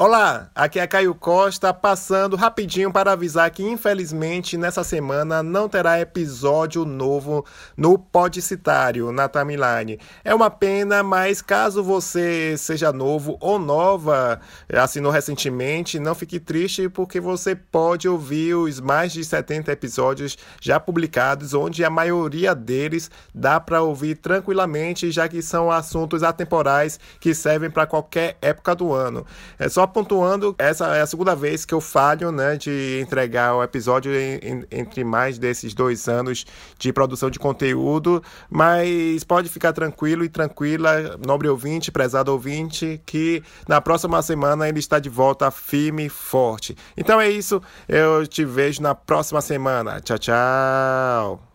Olá, aqui é Caio Costa, passando rapidinho para avisar que infelizmente nessa semana não terá episódio novo no Podcitário, na timeline. É uma pena, mas caso você seja novo ou nova, assinou recentemente, não fique triste porque você pode ouvir os mais de 70 episódios já publicados, onde a maioria deles dá para ouvir tranquilamente, já que são assuntos atemporais que servem para qualquer época do ano. É só pontuando, essa é a segunda vez que eu falho, né, de entregar o episódio em, em, entre mais desses dois anos de produção de conteúdo, mas pode ficar tranquilo e tranquila, nobre ouvinte, prezado ouvinte, que na próxima semana ele está de volta firme e forte. Então é isso, eu te vejo na próxima semana. Tchau, tchau.